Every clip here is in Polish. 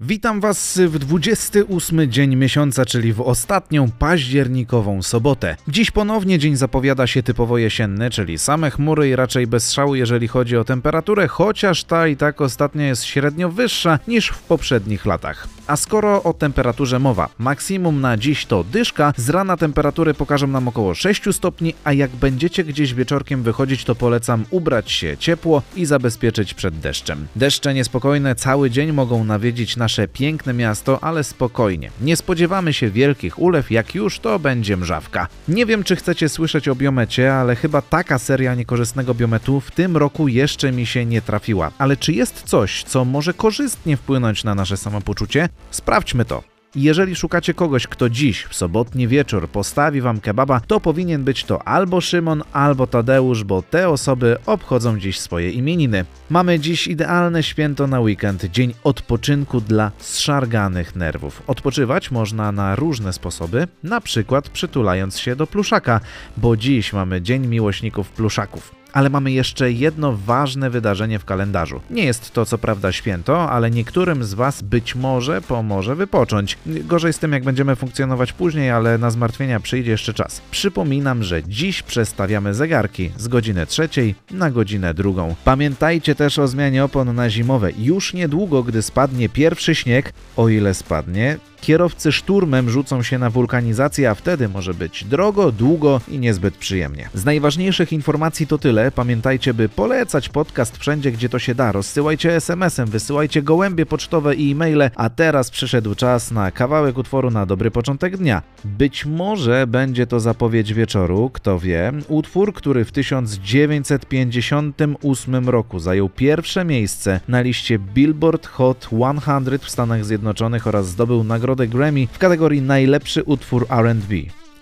Witam Was w 28 dzień miesiąca, czyli w ostatnią październikową sobotę. Dziś ponownie dzień zapowiada się typowo jesienny, czyli same chmury i raczej bez szału, jeżeli chodzi o temperaturę, chociaż ta i tak ostatnia jest średnio wyższa niż w poprzednich latach. A skoro o temperaturze mowa, maksimum na dziś to dyszka, z rana temperatury pokażą nam około 6 stopni, a jak będziecie gdzieś wieczorkiem wychodzić, to polecam ubrać się ciepło i zabezpieczyć przed deszczem. Deszcze niespokojne cały dzień mogą nawiedzić nasze piękne miasto, ale spokojnie. Nie spodziewamy się wielkich ulew, jak już to będzie mrzawka. Nie wiem, czy chcecie słyszeć o biomecie, ale chyba taka seria niekorzystnego biometu w tym roku jeszcze mi się nie trafiła. Ale czy jest coś, co może korzystnie wpłynąć na nasze samopoczucie? Sprawdźmy to. Jeżeli szukacie kogoś, kto dziś, w sobotni wieczór, postawi wam kebaba, to powinien być to albo Szymon, albo Tadeusz, bo te osoby obchodzą dziś swoje imieniny. Mamy dziś idealne święto na weekend, dzień odpoczynku dla zszarganych nerwów. Odpoczywać można na różne sposoby, na przykład przytulając się do pluszaka, bo dziś mamy Dzień Miłośników Pluszaków. Ale mamy jeszcze jedno ważne wydarzenie w kalendarzu. Nie jest to co prawda święto, ale niektórym z Was być może pomoże wypocząć. Gorzej z tym, jak będziemy funkcjonować później, ale na zmartwienia przyjdzie jeszcze czas. Przypominam, że dziś przestawiamy zegarki z godziny trzeciej na godzinę drugą. Pamiętajcie też o zmianie opon na zimowe. Już niedługo, gdy spadnie pierwszy śnieg, o ile spadnie, kierowcy szturmem rzucą się na wulkanizację, a wtedy może być drogo, długo i niezbyt przyjemnie. Z najważniejszych informacji to tyle. Pamiętajcie, by polecać podcast wszędzie, gdzie to się da. Rozsyłajcie SMS-em, wysyłajcie gołębie pocztowe i e-maile, a teraz przyszedł czas na kawałek utworu na dobry początek dnia. Być może będzie to zapowiedź wieczoru, kto wie. Utwór, który w 1958 roku zajął pierwsze miejsce na liście Billboard Hot 100 w Stanach Zjednoczonych oraz zdobył nagrodę Grammy w kategorii najlepszy utwór R&B.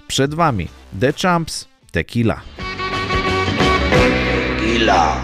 Przed Wami The Champs Tequila. Tequila.